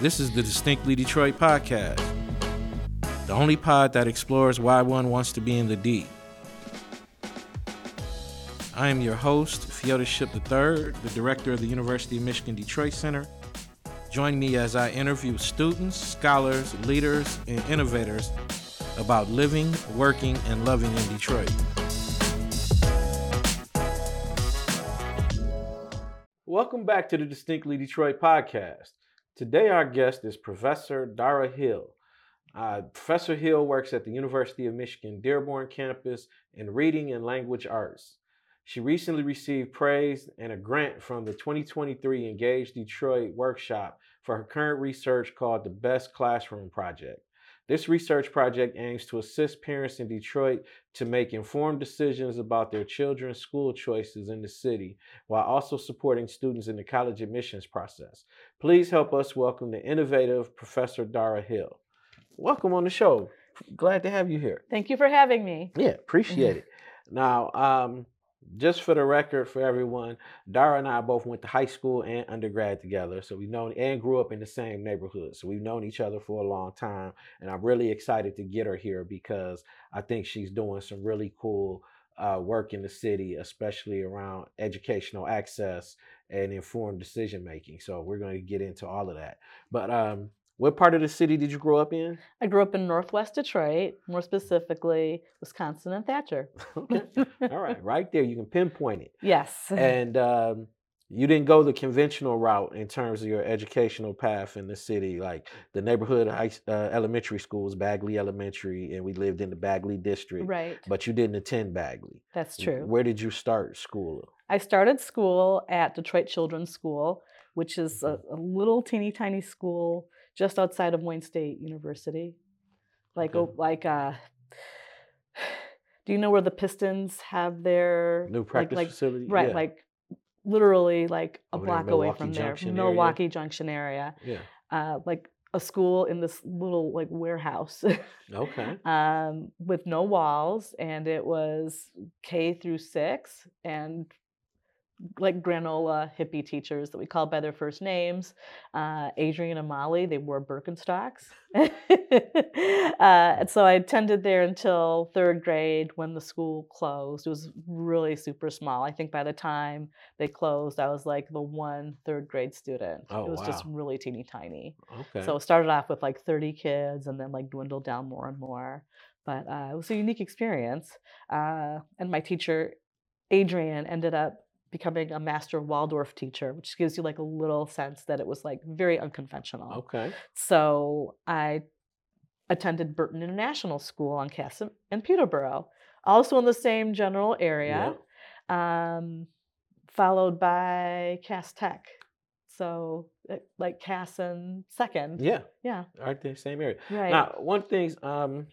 This is the Distinctly Detroit podcast, the only pod that explores why one wants to be in the D. I am your host, Feodies Shipp III, the director of the University of Michigan Detroit Center. Join me as I interview students, scholars, leaders, and innovators about living, working, and loving in Detroit. Welcome back to the Distinctly Detroit podcast. Today, our guest is Professor Dara Hill. Uh, Professor Hill works at the University of Michigan Dearborn campus in reading and language arts. She recently received praise and a grant from the 2023 Engage Detroit workshop for her current research called the Best Classroom Project. This research project aims to assist parents in Detroit to make informed decisions about their children's school choices in the city while also supporting students in the college admissions process. Please help us welcome the innovative Professor Dara Hill. Welcome on the show. Glad to have you here. Thank you for having me. Yeah, appreciate it. Now, um, just for the record for everyone, Dara and I both went to high school and undergrad together. So we've known and grew up in the same neighborhood. So we've known each other for a long time. And I'm really excited to get her here because I think she's doing some really cool uh, work in the city, especially around educational access and informed decision making. So we're going to get into all of that. But um, what part of the city did you grow up in? I grew up in Northwest Detroit, more specifically Wisconsin and Thatcher. okay. All right. Right there. You can pinpoint it. Yes. And um, you didn't go the conventional route in terms of your educational path in the city. Like the neighborhood high, uh, elementary schools, Bagley Elementary, and we lived in the Bagley district. Right. But you didn't attend Bagley. That's true. Where did you start school? I started school at Detroit Children's School, which is a, Mhm. a little teeny tiny school just outside of Wayne State University. Like, Okay. oh, like, uh, do you know where the Pistons have their New like- practice like, facility? Right, Yeah. like literally like a there in block away Milwaukee from there, Junction area? Milwaukee Junction area. Yeah. Uh, like a school in this little like warehouse Okay. um, with no walls, and it was K through six, and like granola hippie teachers that we called by their first names. Uh, Adrian and Molly, they wore Birkenstocks. uh, and so I attended there until third grade when the school closed. It was really super small. I think by the time they closed, I was like the one third grade student. Oh, it was just really teeny tiny. Okay. So it started off with like 30 kids and then like dwindled down more and more. But uh, it was a unique experience. Uh, and my teacher, Adrian, ended up becoming a master Waldorf teacher, which gives you like a little sense that it was like very unconventional. okay. So I attended Burton International School on Cass and- Peterborough, also in the same general area, um, followed by Cass Tech. So uh, like Cass and second. Yeah. Yeah. Right there, same area. Right. Now, one thing, um,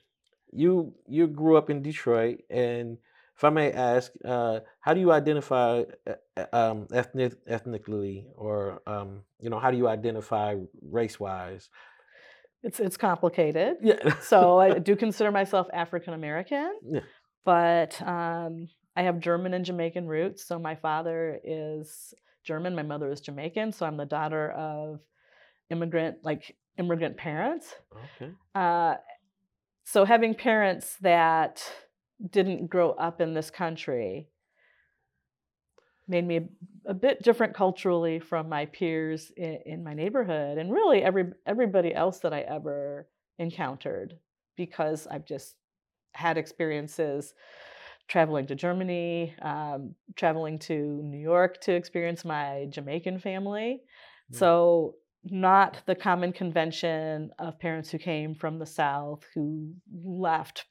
you you grew up in Detroit, and if I may ask, uh, how do you identify uh, uh, um, ethnic ethnically, or um, you know, how do you identify race wise? it's it's complicated. Yeah. So I do consider myself African American, yeah. but um, I have German and Jamaican roots. So my father is German, my mother is Jamaican. So I'm the daughter of immigrant, like immigrant parents. Okay. Uh, so having parents that didn't grow up in this country made me a, a bit different culturally from my peers in, in my neighborhood and really every everybody else that I ever encountered because I've just had experiences traveling to Germany, um, traveling to New York to experience my Jamaican family. Mm. So not the common convention of parents who came from the South who left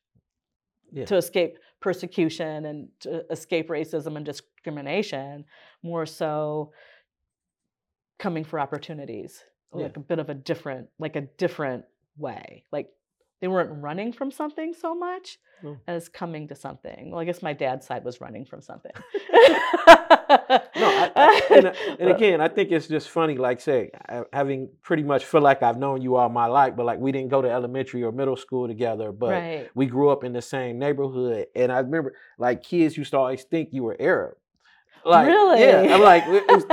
Yeah. to escape persecution and to escape racism and discrimination, more so coming for opportunities, Yeah. like a bit of a different, like a different way. Like they weren't running from something so much Mm. as coming to something. Well, I guess my dad's side was running from something. No, I, I, and, uh, and again, I think it's just funny. Like, say, having pretty much feel like I've known you all my life, but like we didn't go to elementary or middle school together, but right. we grew up in the same neighborhood. And I remember, like, kids used to always think you were Arab. Like, Really? Yeah, I'm like,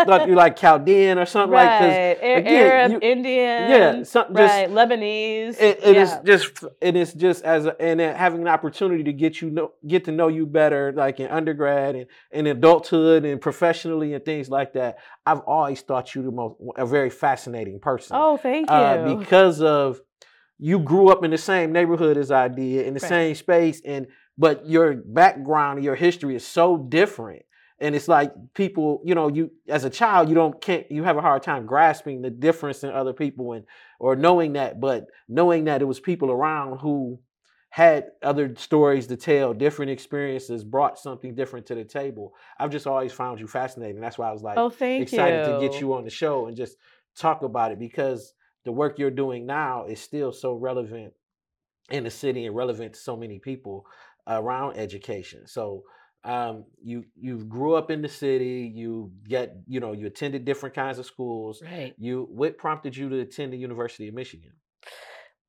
thought you like Chaldean or something like right. this. Again, Arab, you- Indian. Yeah, something just right. Lebanese. it, it is yeah. just it is just as a, and having an opportunity to get you know get to know you better like in undergrad and in adulthood and professionally and things like that i've always thought you the most a very fascinating person Oh, thank you. uh, because of you grew up in the same neighborhood as i did in the Right. same space and but your background and your history is so different and it's like people you know you as a child you don't can't you have a hard time grasping the difference in other people and or knowing that but knowing that it was people around who had other stories to tell different experiences brought something different to the table i've just always found you fascinating that's why i was like oh, thank excited you. to get you on the show and just talk about it because the work you're doing now is still so relevant in the city and relevant to so many people around education. So um, you you grew up in the city. You get you know you attended different kinds of schools. Right. You what prompted you to attend the University of Michigan?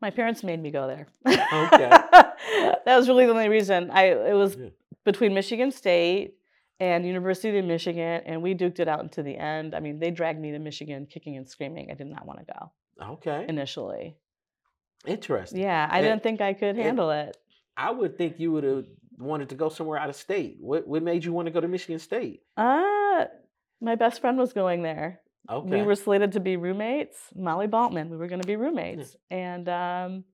My parents made me go there. Okay. that was really the only reason. I it was Yeah. between Michigan State and University of Michigan, and we duked it out into the end. I mean, they dragged me to Michigan kicking and screaming. I did not want to go Okay, initially. interesting. Yeah, I And- didn't think I could handle it. I would think you would have wanted to go somewhere out of state. What what made you want to go to Michigan State? Uh, my best friend was going there. Okay, We were slated to be roommates. Molly Baltman, we were going to be roommates. And um,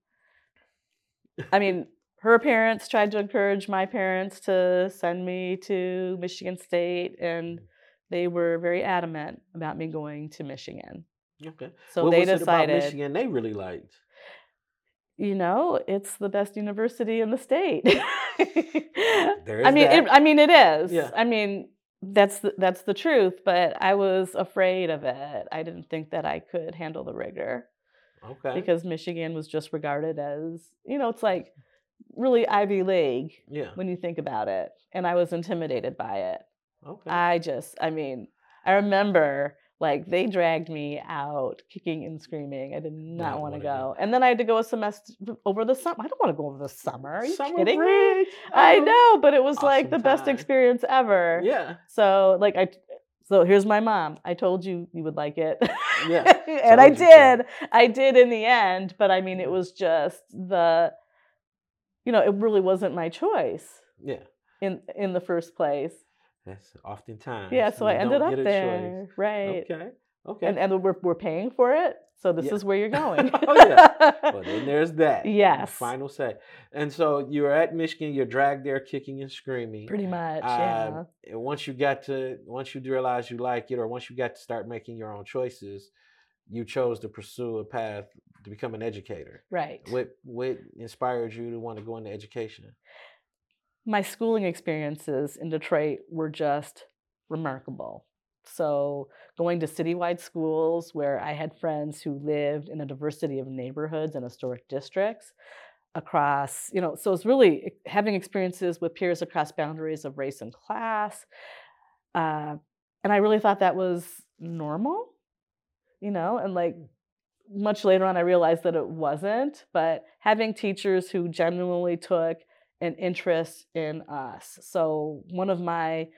I mean, her parents tried to encourage my parents to send me to Michigan State, and Mm. they were very adamant about me going to Michigan. okay. So what they was it about decided, Michigan they really liked? You know, it's the best university in the state. There I mean, it, I mean, it is. Yeah. I mean, that's the, that's the truth. But I was afraid of it. I didn't think that I could handle the rigor Okay. because Michigan was just regarded as, you know, it's like really Ivy League yeah. when you think about it. And I was intimidated by it. Okay. I just, I mean, I remember like they dragged me out kicking and screaming. I did not, want to go. And then I had to go a semester over the summer. I don't want to go over the summer. Are you Summer kidding me? break. I Oh. know, but it was like Awesome the best experience ever. Yeah. So like I so here's my mom. I told you you would like it. Yeah, and I told you so. did. I did in the end, but I mean it was just the you know, it really wasn't my choice Yeah. in in the first place. That's oftentimes. Yeah, so I ended up there. choice. Right. Okay. Okay. And and we're we're paying for it. So this Yeah. is where you're going. Oh, yeah. well, then there's that. Yes. Final say. And so you're at Michigan. You're dragged there, kicking and screaming. Pretty much, yeah. Um, and once you got to, once you realize you like it, or once you got to start making your own choices, you chose to pursue a path to become an educator. Right. What what inspired you to want to go into education? My schooling experiences in Detroit were just remarkable. So, going to citywide schools where I had friends who lived in a diversity of neighborhoods and historic districts across, you know, so it's really having experiences with peers across boundaries of race and class. Uh, and I really thought that was normal, you know, and like much later on, I realized that it wasn't. But having teachers who genuinely took an interest in us. So one of my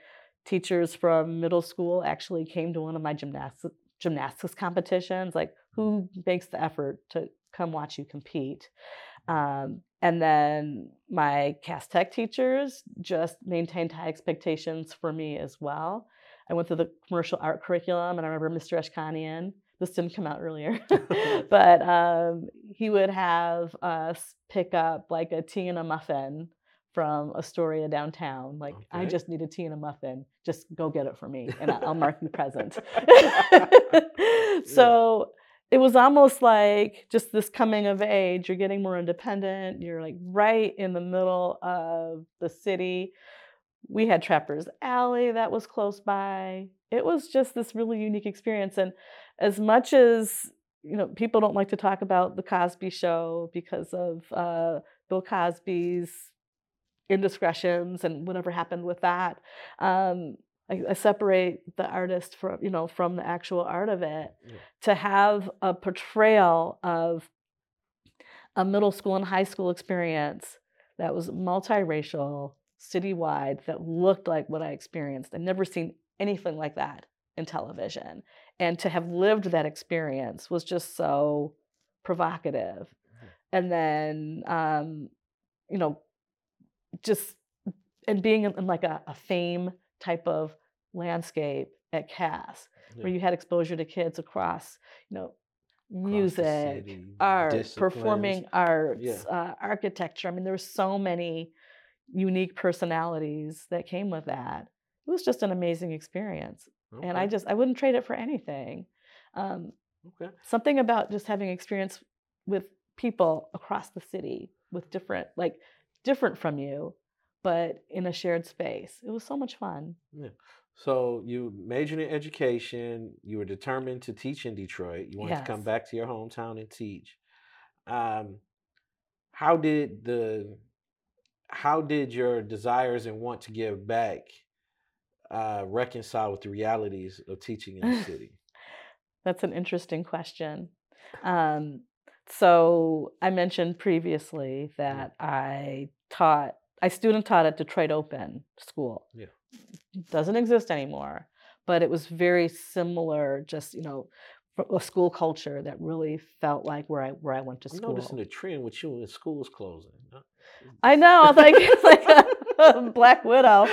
teachers from middle school actually came to one of my gymnastics gymnastics competitions. Like, who makes the effort to come watch you compete? Um, and then my Cass Tech teachers just maintained high expectations for me as well. I went through the commercial art curriculum, and I remember Mr. Eshkanian. This didn't come out earlier, but um, he would have us pick up like a tea and a muffin from Astoria downtown. Like, I just need a tea and a muffin. Just go get it for me, and I'll mark you present. so it was almost like just this coming of age. You're getting more independent. You're like right in the middle of the city. We had Trappers Alley that was close by. It was just this really unique experience. And as much as you know, people don't like to talk about the Cosby Show because of uh, Bill Cosby's indiscretions and whatever happened with that. Um, I, I separate the artist from you know from the actual art of it. Yeah. To have a portrayal of a middle school and high school experience that was multiracial, citywide, that looked like what I experienced. I'd never seen anything like that in television. And to have lived that experience was just so provocative. Mhm. And then, um, you know, just and being in, in like a, a fame type of landscape at Cass, where you had exposure to kids across, you know, music, city, art, disciplines. performing arts, Yeah. uh, architecture. I mean, there were so many unique personalities that came with that. It was just an amazing experience, and I just I wouldn't trade it for anything. Um, okay. something about just having experience with people across the city with different like different from you but in a shared space it was so much fun Yeah. So you majored in education. You were determined to teach in Detroit. You wanted to come back to your hometown and teach. Um, how did the how did your desires and want to give back uh, reconcile with the realities of teaching in the city? that's an interesting question um, so i mentioned previously that i taught i student taught at detroit open school Yeah. doesn't exist anymore but it was very similar just you know a school culture that really felt like where i where i went to school. I'm noticing a trend with you schools closing. I know, I was like, it's like a Black Widow.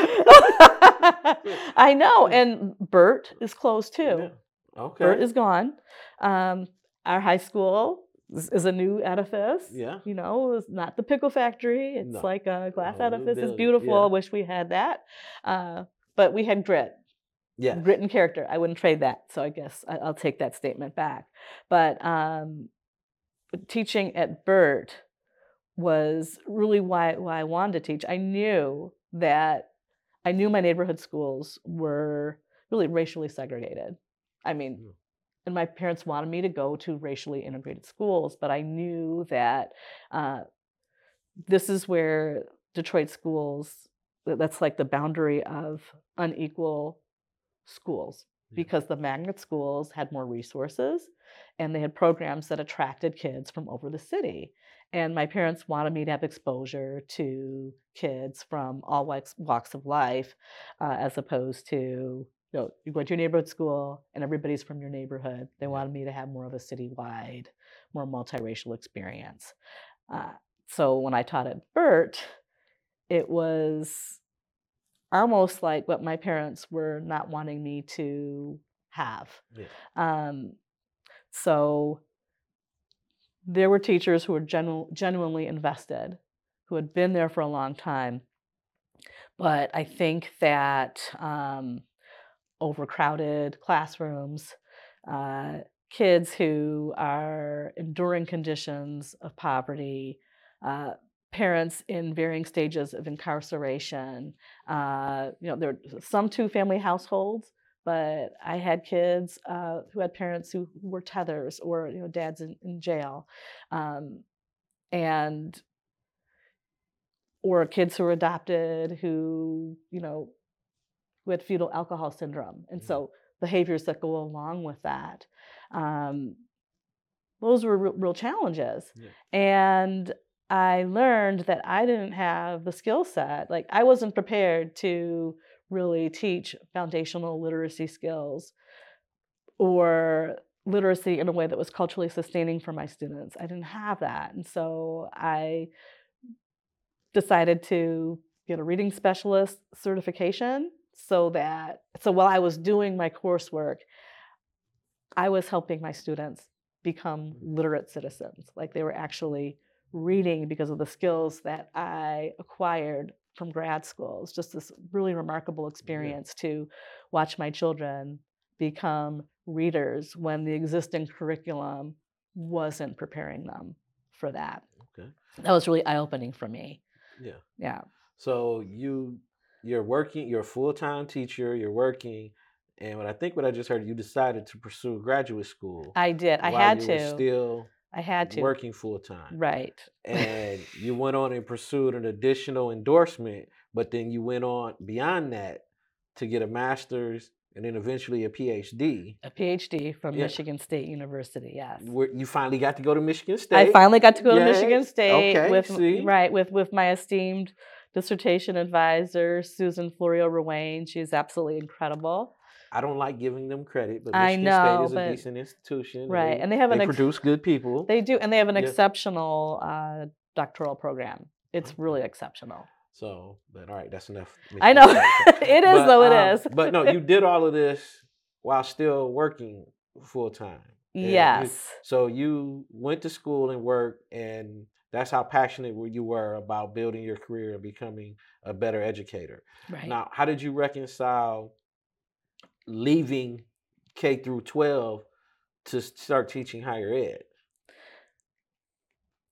I know, and Burt is closed too. Yeah. Okay. Burt is gone. Um, our high school is, is a new edifice. yeah. You know, it's not the pickle factory. It's No. like a glass edifice. It's beautiful. yeah. I wish we had that. Uh, but we had grit Yeah. grit and character. I wouldn't trade that. So I guess I- I'll take that statement back. But um, teaching at Burt was really why why I wanted to teach. I knew that I knew my neighborhood schools were really racially segregated. I mean, Mm. and my parents wanted me to go to racially integrated schools, but I knew that uh, this is where Detroit schools that's like the boundary of unequal schools Yeah. because the magnet schools had more resources and they had programs that attracted kids from over the city. And my parents wanted me to have exposure to kids from all walks, walks of life, uh, as opposed to you know you go to your neighborhood school and everybody's from your neighborhood. They wanted me to have more of a citywide, more multiracial experience. Uh, so when I taught at Burt, it was almost like what my parents were not wanting me to have. Yeah. Um, so there were teachers who were genu- genuinely invested, who had been there for a long time. But I think that um, overcrowded classrooms, uh, kids who are enduring conditions of poverty, uh, parents in varying stages of incarceration. Uh, you know, there are some two-family households, but I had kids uh, who had parents who, were tethers or you know dads in, in jail, um, and or kids who were adopted who you know who had fetal alcohol syndrome, and Mhm. so behaviors that go along with that. Um, those were real, real challenges, Yeah. and I learned that I didn't have the skill set. Like I wasn't prepared to really teach foundational literacy skills or literacy in a way that was culturally sustaining for my students. I didn't have that. And so I decided to get a reading specialist certification so that so while I was doing my coursework, I was helping my students become literate citizens. Like they were actually reading because of the skills that I acquired from grad school. It's just this really remarkable experience to watch my children become readers when the existing curriculum wasn't preparing them for that. Okay. That was really eye opening for me. Yeah. Yeah. So you you're working, you're a full time teacher, you're working, and what I think what I just heard, you decided to pursue graduate school. I did. I had to. Still I had to. working full time. Right. And you went on and pursued an additional endorsement, but then you went on beyond that to get a master's and then eventually a PhD. A PhD from Yeah. Michigan State University. Yes. Where you finally got to go to Michigan State. I finally got to go to Michigan State Okay, with see? right with with my esteemed dissertation advisor Susan Florio Ruane. She's absolutely incredible. I don't like giving them credit, but Michigan know, State is a decent institution. right, They, and they have an they ex- produce good people. They do, and they have an Yeah. exceptional uh, doctoral program. It's Okay. really exceptional. So, but all right, that's enough. I know. It is, But, though, it um, is. but no, you did all of this while still working full time. And you- Yes. So you went to school and worked, and that's how passionate you were about building your career and becoming a better educator. Right. Now, how did you reconcile leaving K through 12 to start teaching higher ed?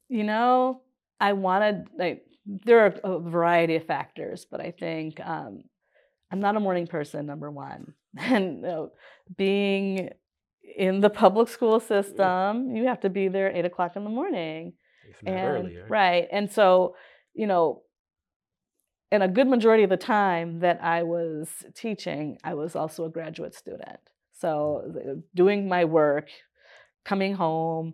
You know, I wanted like there are a variety of factors, but I think um, I'm not a morning person. Number one, and know, being in the public school system, you have to be there eight o'clock in the morning. If not and earlier. right and so you know and a good majority of the time that i was teaching i was also a graduate student so doing my work coming home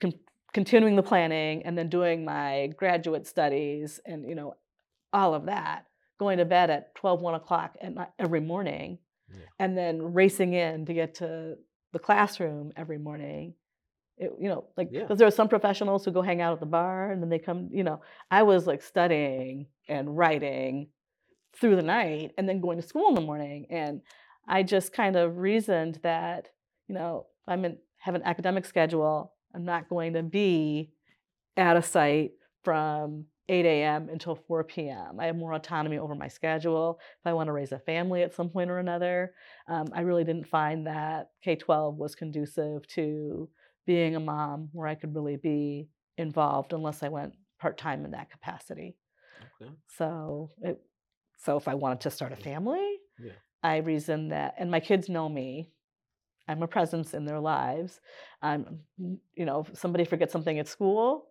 con- continuing the planning and then doing my graduate studies and you know all of that going to bed at 12 1 o'clock every morning Yeah. and then racing in to get to the classroom every morning it, you know, like Yeah. because there are some professionals who go hang out at the bar and then they come. You know, I was like studying and writing through the night and then going to school in the morning, and I just kind of reasoned that you know I'm in have an academic schedule. I'm not going to be at a site from 8 a.m. until 4 p.m. I have more autonomy over my schedule. If I want to raise a family at some point or another, um, I really didn't find that K 12 was conducive to being a mom where I could really be involved unless I went part time in that capacity. Okay. So, it, so if I wanted to start a family, Yeah. I reasoned that, and my kids know me. I'm a presence in their lives. I'm, mm, you know, if somebody forgets something at school,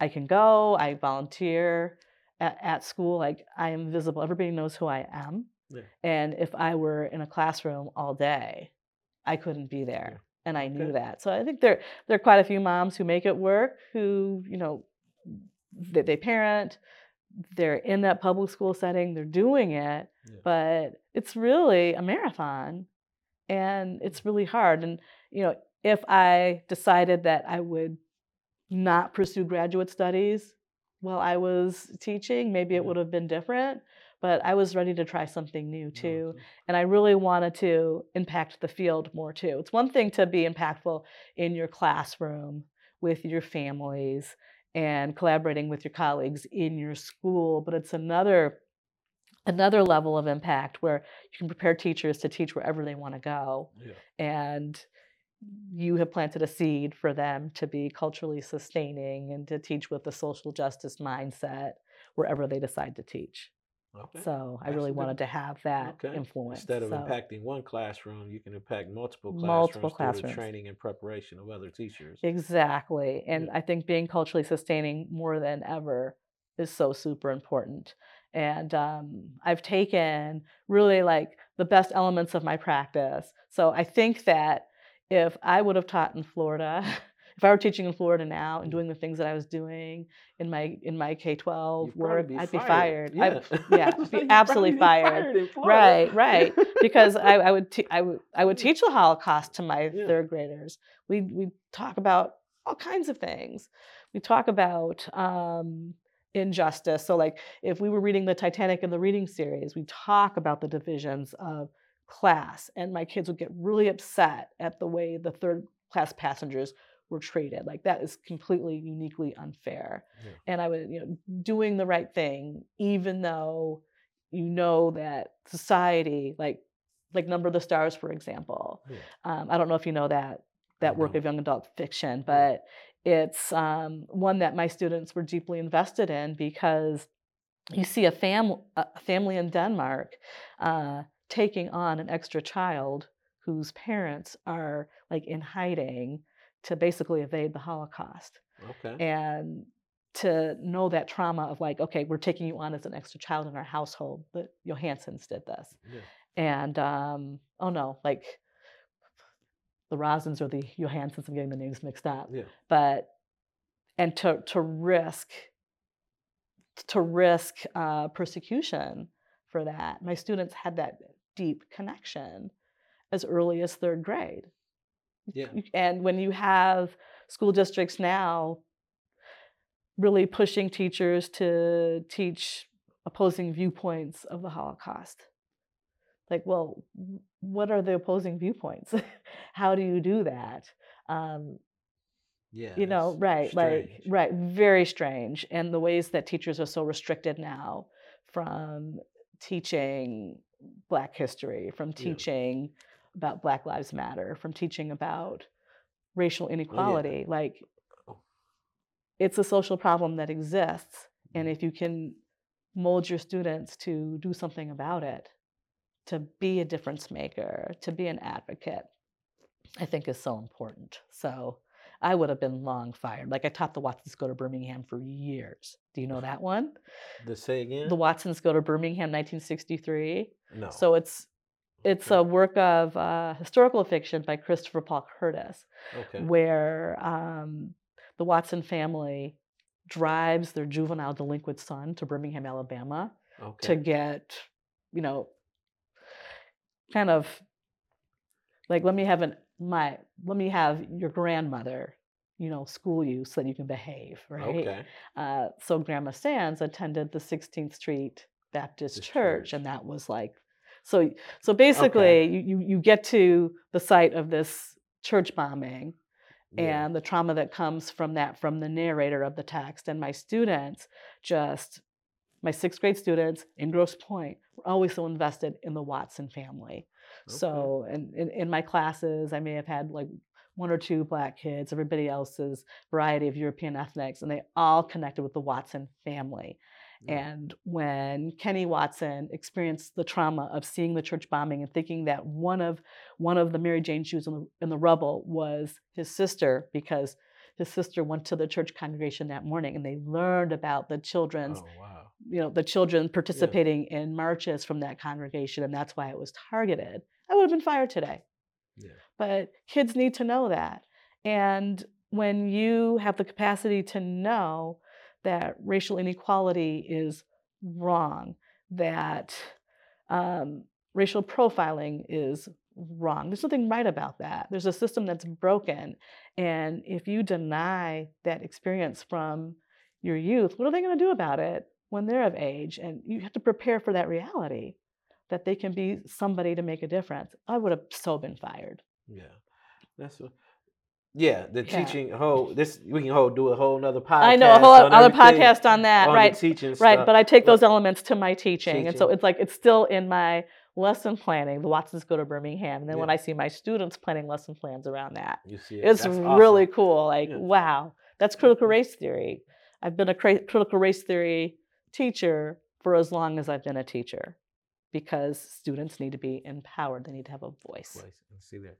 I can go. I volunteer at, at school. Like I am visible. Everybody knows who I am. Yeah. And if I were in a classroom all day, I couldn't be there. And I knew that. So I think there there are quite a few moms who make it work, who, you know, they, they parent, they're in that public school setting, they're doing it, Yeah. but it's really a marathon and it's really hard. And, you know, if I decided that I would not pursue graduate studies while I was teaching, maybe it would have been different. But I was ready to try something new No, too. it's- And I really wanted to impact the field more too. It's one thing to be impactful in your classroom with your families and collaborating with your colleagues in your school, but it's another another level of impact where you can prepare teachers to teach wherever they want to go Yeah. and you have planted a seed for them to be culturally sustaining and to teach with a social justice mindset wherever they decide to teach. Okay. So I really wanted to have that Okay. influence. Instead of so. impacting one classroom, you can impact multiple classrooms Multiple through classrooms. the training and preparation of other teachers. Exactly. And Yeah. I think being culturally sustaining more than ever is so super important. And um, I've taken really like the best elements of my practice. So I think that if I would have taught in Florida, if I were teaching in Florida now and Mm. doing the things that I was doing in my in my K twelve work, be I'd be fired. fired. Yeah. yeah, I'd You'd be absolutely fired. in Florida. Right, right. because I, I would te- I would I would teach the Holocaust to my Yeah. third graders. We we talk about all kinds of things. We talk about um, injustice. So like if we were reading the Titanic in the reading series, we talk about the divisions of class, and my kids would get really upset at the way the third class passengers were treated. Like that is completely uniquely unfair. Yeah. And I was you know doing the right thing, even though you know that society like like number of the stars for example Yeah. um, i don't know if you know that that work of young adult fiction but it's um, one that my students were deeply invested in because you see a, fam- a family in denmark uh, taking on an extra child whose parents are like in hiding to basically evade the holocaust Okay. and to know that trauma of like, okay, we're taking you on as an extra child in our household. The Johansens did this, Yeah. and um, oh no, like the Rosens or the Johansens. I'm getting the names mixed up, Yeah. but and to to risk to risk uh, persecution for that. My students had that deep connection as early as third grade. Yeah. And when you have school districts now really pushing teachers to teach opposing viewpoints of the Holocaust. Like, well, what are the opposing viewpoints? How do you do that? Um, Yeah. you know, right, like, right, very strange. And the ways that teachers are so restricted now from teaching Black history, from Yeah. About Black Lives Matter, from teaching about racial inequality. Like, Oh. it's a social problem that exists. And Mm. if you can mold your students to do something about it, to be a difference maker, to be an advocate, I think is so important. So I would have been long fired. Like I taught the Watsons Go to Birmingham for years. Do you know that one? The say again? The Watsons Go to Birmingham, 1963. no. So it's it's a work of uh, historical fiction by Christopher Paul Curtis, okay. where um, the Watson family drives their juvenile delinquent son to Birmingham, Alabama, okay. to get, you know, kind of like let me have an my let me have your grandmother, you know, school you so that you can behave, right? Okay. Uh, so Grandma Sands attended the 16th Street Baptist Church, church. and that was like, so so basically, you, you you get to the site of this church bombing, Yeah. and the trauma that comes from that from the narrator of the text and my students just my sixth grade students in Grosse Pointe were always so invested in the watson family Okay. so in, in, in my classes i may have had like one or two black kids everybody else's variety of european ethnics and they all connected with the watson family. And when Kenny Watson experienced the trauma of seeing the church bombing and thinking that one of one of the Mary Jane shoes in the, in the rubble was his sister because his sister went to the church congregation that morning and they learned about the children's Oh wow. you know the children participating in marches from that congregation and that's why it was targeted. I would have been fired today Yeah. but kids need to know that. And when you have the capacity to know that racial inequality is wrong, that um, racial profiling is wrong, there's nothing right about that. There's a system that's broken. And if you deny that experience from your youth, what are they going to do about it when they're of age? And you have to prepare for that reality that they can be somebody to make a difference. I would have so been fired. Yeah. That's what. Yeah, the Yeah. teaching whole this we can hold do a whole nother podcast. I know a whole other podcast on that, on right? teaching Right, stuff. but I take those elements to my teaching, and so it's like it's still in my lesson planning. The Watsons go to Birmingham, and then when I see my students planning lesson plans around that, you see it. it's That's really awesome. cool. Like, Yeah. wow, that's critical mm-hmm. race theory. I've been a cra- critical race theory teacher for as long as I've been a teacher, because students need to be empowered. They need to have a voice. And see there.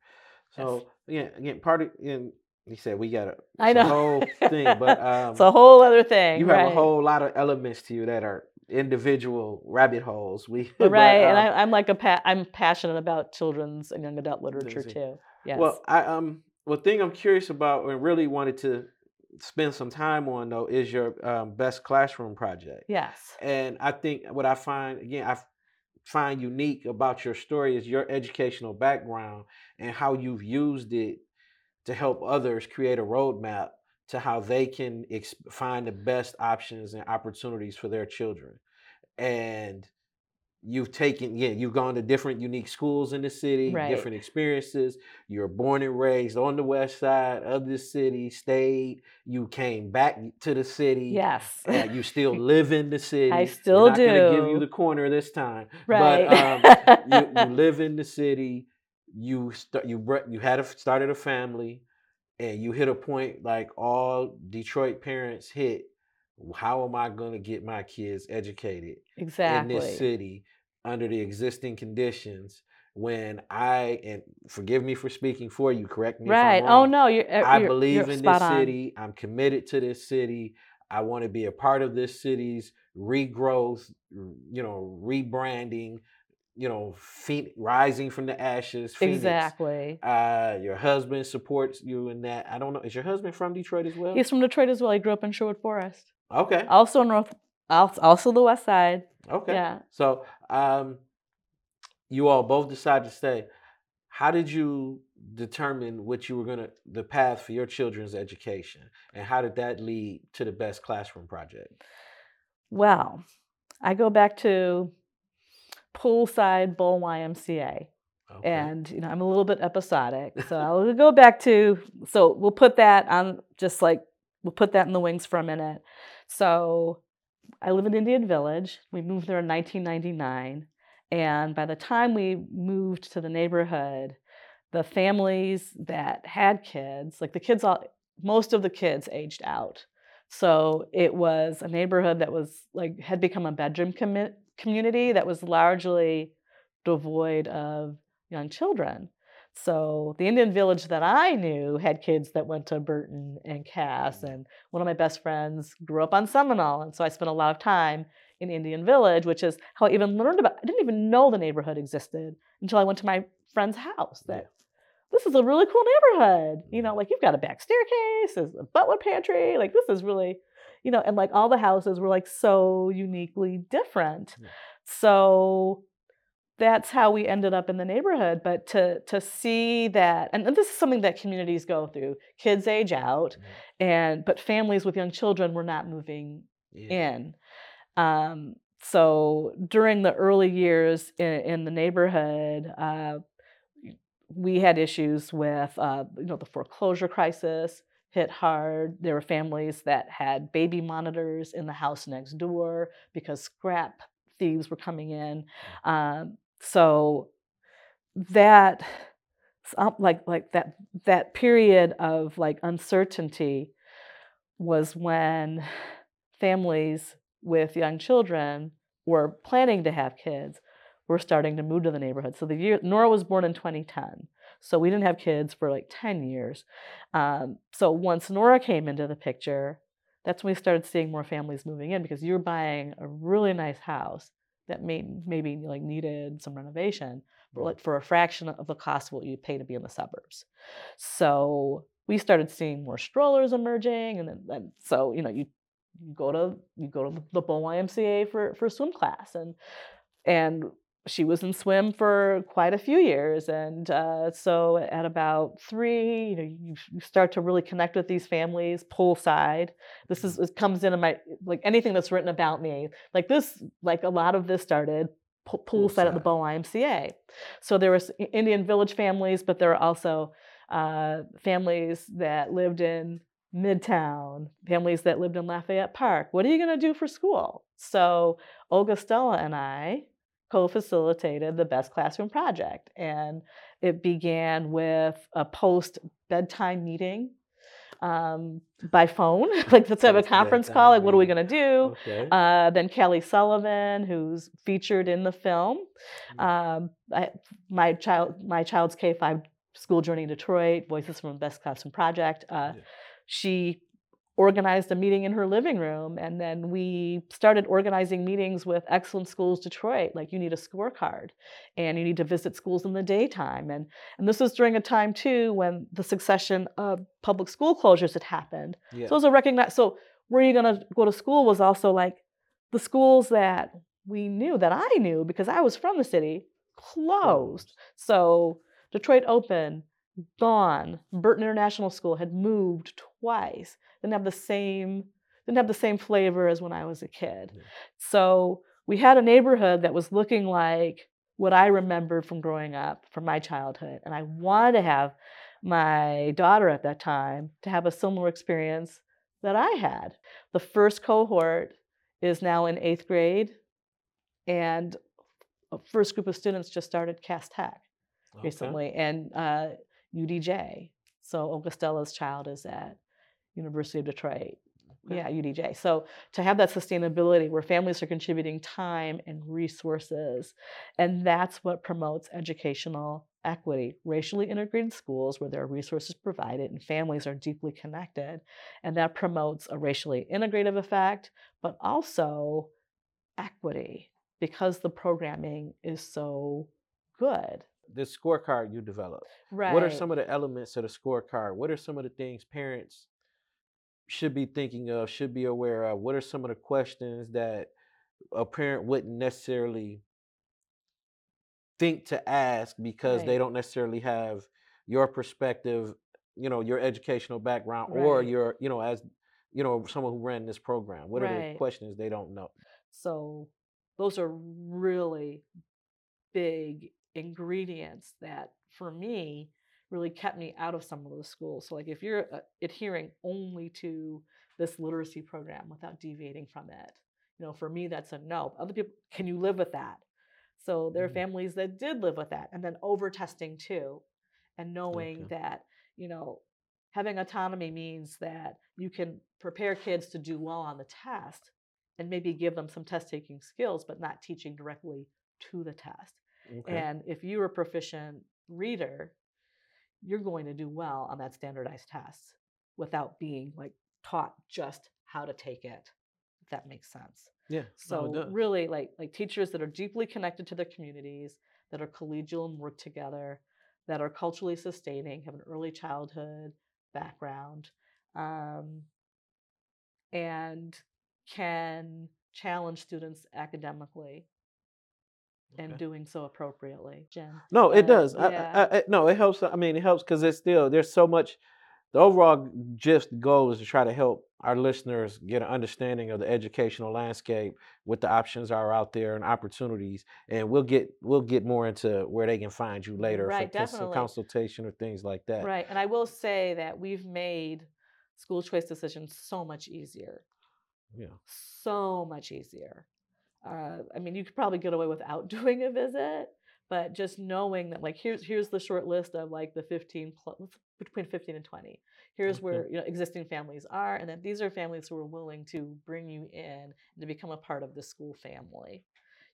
So yeah, again, part of and you said we got a, I know. whole thing, but um, it's a whole other thing. you have right. a whole lot of elements to you that are individual rabbit holes. We but, right, and um, I, I'm like a pa- I'm passionate about children's and young adult literature too. Yes. Well, I um, one thing I'm curious about and really wanted to spend some time on though is your um, best classroom project. yes. And I think what I find again, I find unique about your story is your educational background and how you've used it to help others create a roadmap to how they can ex- find the best options and opportunities for their children. And you've taken, yeah, you've gone to different unique schools in the city, Right. different experiences. You're born and raised on the west side of the city, stayed. You came back to the city. Yes. Uh, you still live in the city. I still not gonna give you the corner this time. right. But um, you, you live in the city. You st- you you had a, started a family, and you hit a point like all Detroit parents hit. How am I going to get my kids educated exactly. in this city under the existing conditions? When I and forgive me for speaking for you, correct me if I'm Right. Oh no, you're. uh, I you're- believe you're in this on. city. I'm committed to this city. I want to be a part of this city's regrowth, you know, rebranding, you know, phe- rising from the ashes. Phoenix. Exactly. Uh, your husband supports you in that. I don't know. Is your husband from Detroit as well? He's from Detroit as well. He grew up in Sherwood Forest, okay. also north, also the West Side. Okay. Yeah. So, um, you all both decided to stay. How did you determine what you were gonna the path for your children's education, and how did that lead to the best classroom project? Well, I go back to poolside Boll YMCA. Okay. And you know, I'm a little bit episodic. So I'll go back to so we'll put that on just like we'll put that in the wings for a minute. So I live in Indian Village. We moved there in 1999. And by the time we moved to the neighborhood, the families that had kids, like the kids all most of the kids aged out. So it was a neighborhood that was like had become a bedroom community that was largely devoid of young children. So the Indian village that I knew had kids that went to Burton and Cass, mm. and one of my best friends grew up on Seminole, and so I spent a lot of time in Indian Village, which is how I even learned about. I didn't even know the neighborhood existed until I went to my friend's house. That this is a really cool neighborhood. You know, like you've got a back staircase, there's a butler pantry. Like this is really, you know, and like all the houses were like so uniquely different. Yeah. So that's how we ended up in the neighborhood. But to to see that, and this is something that communities go through. Kids age out, Mhm. and but families with young children were not moving Yeah. in. Um, so during the early years in, in the neighborhood, uh, we had issues with uh, you know the foreclosure crisis hit hard. There were families that had baby monitors in the house next door because scrap thieves were coming in. Um, so that like like that that period of like uncertainty was when families with young children were planning to have kids were starting to move to the neighborhood. So the year Nora was born in 2010. So we didn't have kids for like 10 years. Um, so once Nora came into the picture, that's when we started seeing more families moving in because you're buying a really nice house that may, maybe like needed some renovation, but like for a fraction of the cost of what you pay to be in the suburbs. So we started seeing more strollers emerging, and then, then so you know you you go to you go to the Boll YMCA for for swim class, and and she was in swim for quite a few years, and uh, so at about three, you know, you, you start to really connect with these families poolside. This is it comes into my like anything that's written about me, like this, like a lot of this started po- poolside at the Boll YMCA. So there was Indian village families, but there are also uh, families that lived in Midtown, families that lived in Lafayette Park. What are you going to do for school? So Olga Stella and I co-facilitated the Best Classroom Project, and it began with a post bedtime meeting um, by phone. like let's have a conference call. Like what are we going to do? Okay. Uh, then Kelly Sullivan, who's featured in the film. Mm. Um, I, my child, my child's K five school journey in Detroit, Voices from the Best Classroom Project. Uh, Yeah. She organized a meeting in her living room, and then we started organizing meetings with Excellent Schools Detroit. Like you need a scorecard, and you need to visit schools in the daytime, and and this was during a time too when the succession of public school closures had happened. yeah. So it was a recognize. So where you gonna go to school was also like the schools that we knew that I knew because I was from the city closed. So Detroit Open, gone. Burton International School had moved twice. Didn't have the same didn't have the same flavor as when I was a kid. Yeah. So we had a neighborhood that was looking like what I remembered from growing up, from my childhood, and I wanted to have my daughter at that time to have a similar experience that I had. The first cohort is now in eighth grade, and a first group of students just started Cass Tech Okay. recently, and uh, UDJ. So Olga Stella's child is at University of Detroit. Okay. Yeah, UDJ. So to have that sustainability where families are contributing time and resources, and that's what promotes educational equity, racially integrated schools where there are resources provided and families are deeply connected, and that promotes a racially integrative effect, but also equity because the programming is so good. The scorecard you developed. Right. What are some of the elements of the scorecard? What are some of the things parents should be thinking of, should be aware of? What are some of the questions that a parent wouldn't necessarily think to ask because they don't necessarily have your perspective, you know, your educational background, or Right. your, you know, as you know, someone who ran this program. What are the questions they don't know? So those are really big ingredients that for me really kept me out of some of the schools. So like if you're uh, adhering only to this literacy program without deviating from it, you know, for me that's a no. Other people, can you live with that? So there are Mm, families that did live with that and then over testing too and knowing Okay. that, you know, having autonomy means that you can prepare kids to do well on the test and maybe give them some test taking skills, but not teaching directly to the test. Okay. And if you're a proficient reader, you're going to do well on that standardized test without being like taught just how to take it, if that makes sense. Yeah. No, So does. really like like teachers that are deeply connected to their communities, that are collegial and work together, that are culturally sustaining, have an early childhood background, um, and can challenge students academically and doing so appropriately. Jen. No, it does. Yeah, I, I, no, it helps. I mean, it helps because it's still there's so much. The overall gist goal is to try to help our listeners get an understanding of the educational landscape, what the options are out there, and opportunities. And we'll get we'll get more into where they can find you later for right, cons- definitely. consultation or things like that. Right. And I will say that we've made school choice decisions so much easier. Yeah. so much easier. Uh, I mean, you could probably get away without doing a visit, but just knowing that, like, here's here's the short list of like the 15 plus between 15 and 20. Here's Okay. where you know existing families are, and that these are families who are willing to bring you in and to become a part of the school family.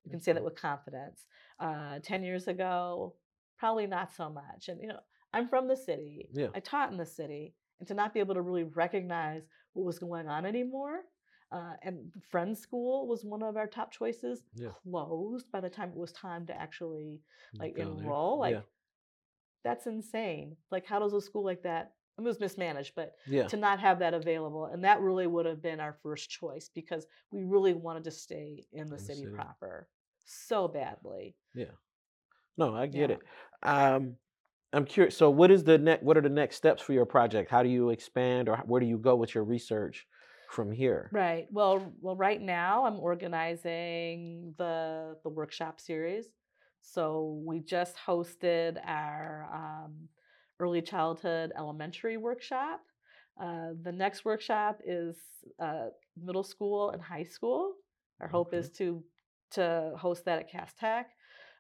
You can say that with confidence. Uh, 10 years ago, probably not so much. And you know, I'm from the city. Yeah. I taught in the city, and to not be able to really recognize what was going on anymore. Uh, and the Friends School was one of our top choices. Yeah. Closed by the time it was time to actually like Go there. enroll. Like Yeah. that's insane. Like how does a school like that? It was mismanaged, but Yeah. to not have that available, and that really would have been our first choice because we really wanted to stay in the In city city. proper so badly. Yeah. No, I get it. Um, I'm curious. So, what is the next? What are the next steps for your project? How do you expand, or where do you go with your research from here? Right. Well, well, right now I'm organizing the the workshop series. So we just hosted our um, early childhood elementary workshop. Uh, the next workshop is uh, middle school and high school. Our hope Okay. is to to host that at Cass Tech.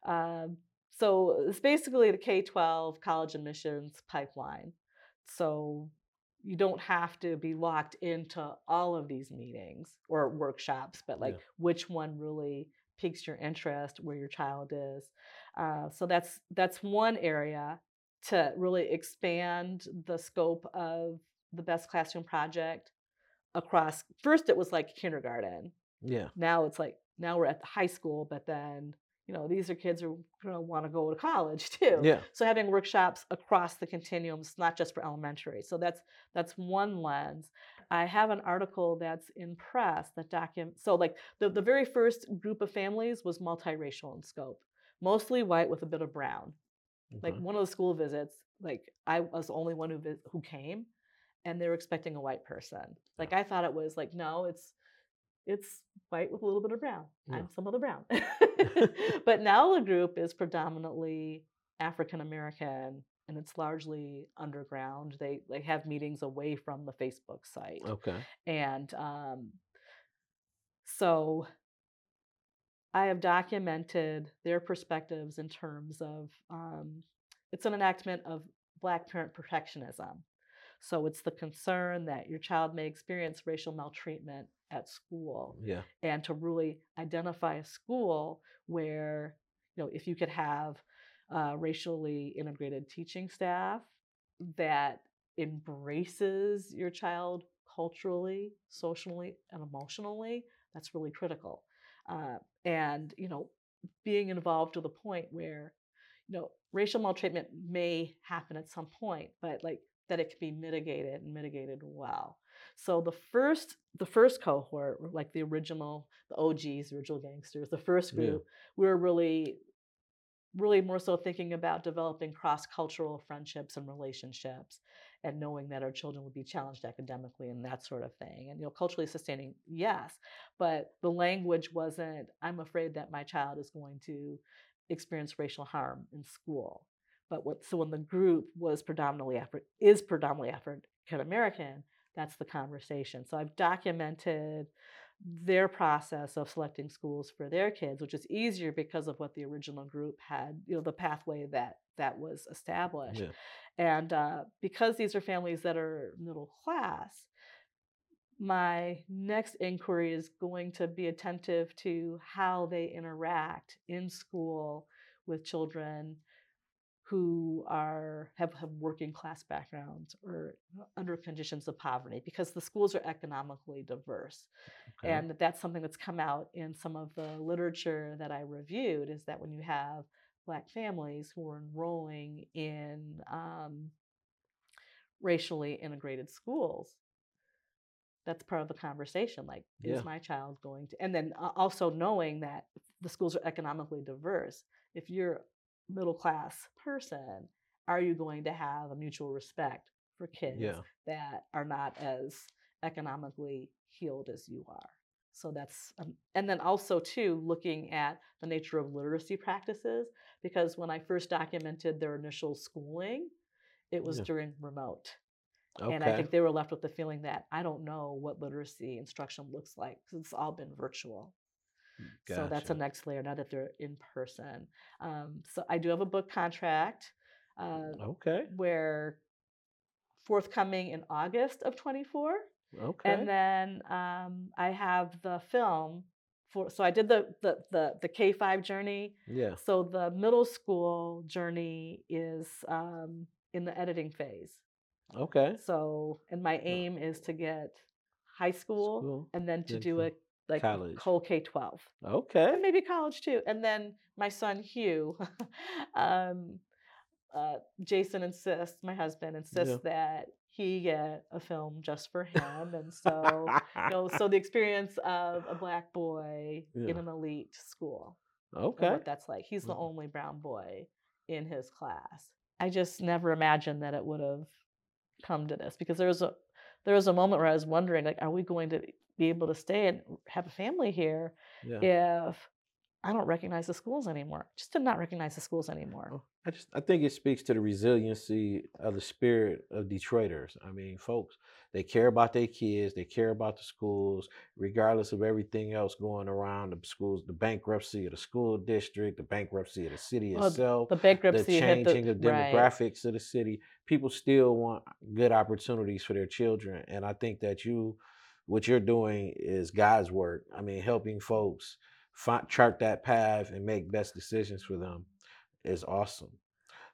Um, so it's basically the K twelve college admissions pipeline. So you don't have to be locked into all of these meetings or workshops, but like Yeah. which one really piques your interest, where your child is. Uh, so that's that's one area to really expand the scope of the best classroom project across. First, it was like kindergarten. Yeah. Now it's like now we're at the high school, but then you know these are kids who are going to want to go to college too. Yeah. So having workshops across the continuums, not just for elementary. So that's that's one lens. I have an article that's in press that document. So like the, the very first group of families was multiracial in scope, mostly white with a bit of brown. Like mm-hmm. one of the school visits, like I was the only one who who came, and they were expecting a white person. Like I thought it was like no, it's it's white with a little bit of brown. Yeah. I'm some of the brown. but now the group is predominantly African American and it's largely underground. They they have meetings away from the Facebook site. Okay. And um, so I have documented their perspectives in terms of um, it's an enactment of Black parent protectionism. So it's the concern that your child may experience racial maltreatment at school Yeah. and to really identify a school where you know if you could have uh, racially integrated teaching staff that embraces your child culturally socially and emotionally that's really critical uh, and you know being involved to the point where you know racial maltreatment may happen at some point but like that it can be mitigated and mitigated well so the first the first cohort like the original the og's original gangsters the first Yeah. group we were really really more so thinking about developing cross cultural friendships and relationships and knowing that our children would be challenged academically and that sort of thing. And, you know, culturally sustaining, yes, but the language wasn't, I'm afraid that my child is going to experience racial harm in school. But what, so when the group was predominantly Afri- is predominantly African American, that's the conversation. So I've documented their process of selecting schools for their kids, which is easier because of what the original group had, you know, the pathway that that was established. Yeah. And uh, because these are families that are middle class, my next inquiry is going to be attentive to how they interact in school with children who are have, have working class backgrounds or under conditions of poverty because the schools are economically diverse Okay. and that's something that's come out in some of the literature that i reviewed is that when you have black families who are enrolling in um, racially integrated schools that's part of the conversation like Yeah. is my child going to and then also knowing that the schools are economically diverse if you're middle class person are you going to have a mutual respect for kids yeah. that are not as economically healed as you are so that's um, and then also too looking at the nature of literacy practices because when i first documented their initial schooling it was Yeah. during remote Okay. and I think they were left with the feeling that I don't know what literacy instruction looks like because it's all been virtual. So that's Gotcha. next layer now that they're in person. Um, so I do have a book contract uh, Okay. where forthcoming in August of 24. Okay. And then um, I have the film for, so I did the, the, the, the K5 journey. yeah. So the middle school journey is um, in the editing phase. Okay. So, and my aim is to get high school, School, and then to do a like college. whole K twelve, Okay. and maybe college too. And then my son Hugh, um, uh, Jason insists, my husband insists that he get a film just for him, and so you know, so the experience of a black boy in an elite school okay. what that's like. He's the Mhm. only brown boy in his class. I just never imagined that it would have come to this because there was a there was a moment where I was wondering, like, are we going to be able to stay and have a family here Yeah. if I don't recognize the schools anymore? Just did not recognize the schools anymore. I just I think it speaks to the resiliency of the spirit of Detroiters. I mean, folks, they care about their kids, they care about the schools, regardless of everything else going around the schools, the bankruptcy of the school district, the bankruptcy of the city Well, itself, The the bankruptcy the changing of right. demographics of the city. People still want good opportunities for their children, and I think that you, what you're doing, is God's work. I mean, helping folks fi- chart that path and make best decisions for them is awesome.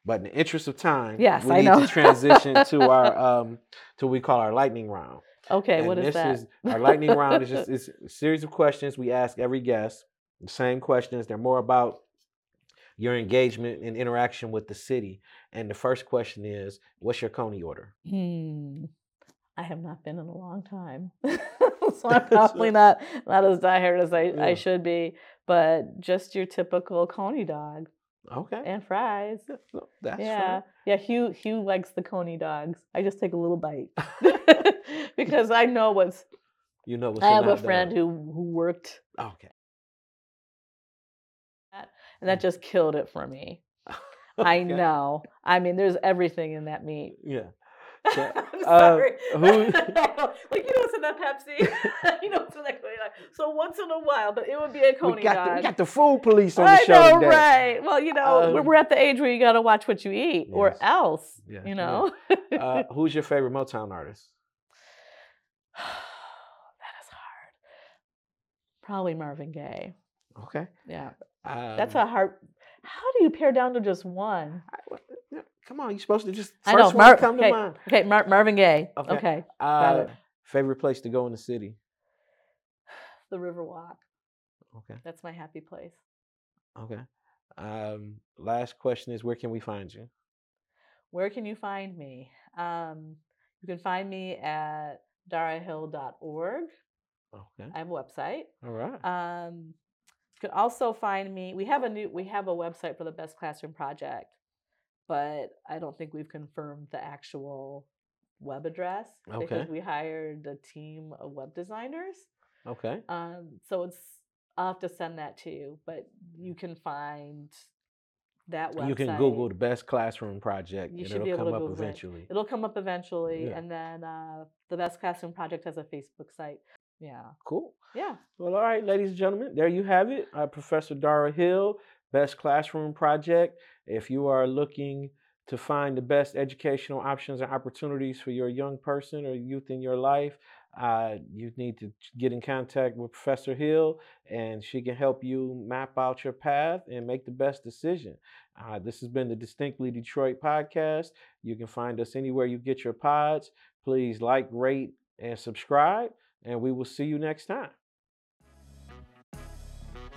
But in the interest of time, Yes, we I need know. to transition to our um to what we call our lightning round. Okay, And what is this that? is our lightning round is just it's a series of questions we ask every guest. The same questions. They're more about your engagement and interaction with the city. And the first question is, what's your Coney order? Hmm. I have not been in a long time, so I'm probably not not as diehard as I, Yeah. I should be. But just your typical coney dog Okay. and fries. That's yeah, yeah. Hugh Hugh likes the coney dogs. I just take a little bite because I know what's. You know what's I have a friend who who worked, Okay. and that just killed it for me. I know. I mean, there's everything in that meat. Yeah. So, I'm uh, sorry. who- like you know what's in that Pepsi? you know what's in that Coney. So once in a while, but it would be a Coney we got dog. the, we got the food police on the show. I know, today. right? Well, you know, we're- Um, we're at the age where you got to watch what you eat, or else, Yeah, you yeah. know. Uh, who's your favorite Motown artist? that is hard. Probably Marvin Gaye. Okay. Yeah, that's Um, a hard. How do you pare down to just one? I- Come on, you're supposed to just I first know, one Mar- come okay. to mind. Okay, Mar- Marvin Gaye. Okay. Okay. Uh, favorite place to go in the city? the Riverwalk. Okay. That's my happy place. Okay. Um, last question is where can we find you? Where can you find me? Um, you can find me at darahill.org. Okay. I have a website. All right. Um, You can also find me. We have a new we have a website for the Best Classroom Project, but I don't think we've confirmed the actual web address Okay. because we hired a team of web designers. Okay. Um, so it's I'll have to send that to you, but you can find that website. You can Google the best classroom project, You and should it'll be able come to up Google it. eventually. It'll come up eventually, Yeah. and then uh, the Best Classroom Project has a Facebook site. Yeah, Cool. yeah. Well, all right, ladies and gentlemen, there you have it. Uh, Professor Dara Hill, Best Classroom Project. If you are looking to find the best educational options and opportunities for your young person or youth in your life, uh, you need to get in contact with Professor Hill, and she can help you map out your path and make the best decision. Uh, this has been the Distinctly Detroit podcast. You can find us anywhere you get your pods. Please like, rate, and subscribe, and we will see you next time.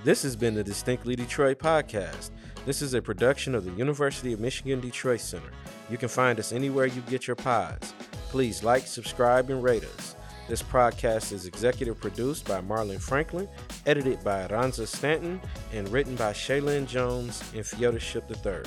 This has been the Distinctly Detroit podcast. This is a production of the University of Michigan Detroit Center. You can find us anywhere you get your pods. Please like, subscribe, and rate us. This podcast is executive produced by Marlon Franklin, edited by Ranza Stanton, and written by Shaylin Jones and Feodies Shipp III.